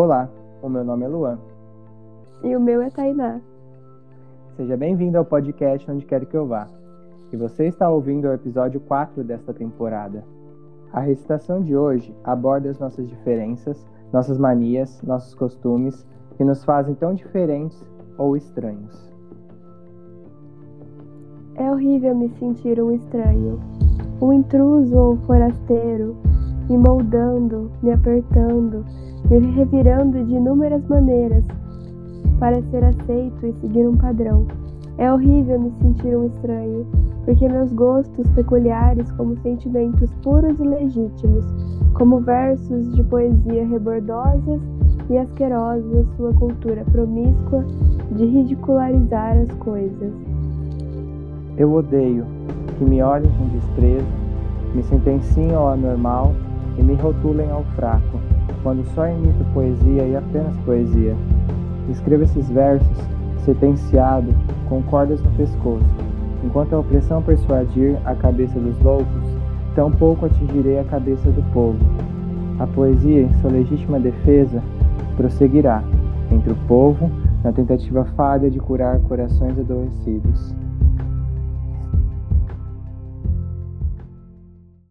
Olá, o meu nome é Luan. E o meu é Tainá. Seja bem-vindo ao podcast Onde Quero Que Eu Vá. E você está ouvindo o episódio 4 desta temporada. A recitação de hoje aborda as nossas diferenças, nossas manias, nossos costumes que nos fazem tão diferentes ou estranhos. É horrível me sentir um estranho, um intruso ou forasteiro, me moldando, me apertando, me revirando de inúmeras maneiras para ser aceito e seguir um padrão. É horrível me sentir um estranho, porque meus gostos peculiares, como sentimentos puros e legítimos, como versos de poesia rebordosas e asquerosas, sua cultura promíscua de ridicularizar as coisas. Eu odeio que me olhem com desprezo, me sentenciem ao anormal e me rotulem ao fraco quando só imito poesia e apenas poesia. Escrevo esses versos sentenciado com cordas no pescoço. Enquanto a opressão persuadir a cabeça dos loucos, tampouco atingirei a cabeça do povo. A poesia, em sua legítima defesa, prosseguirá entre o povo na tentativa falha de curar corações adoecidos.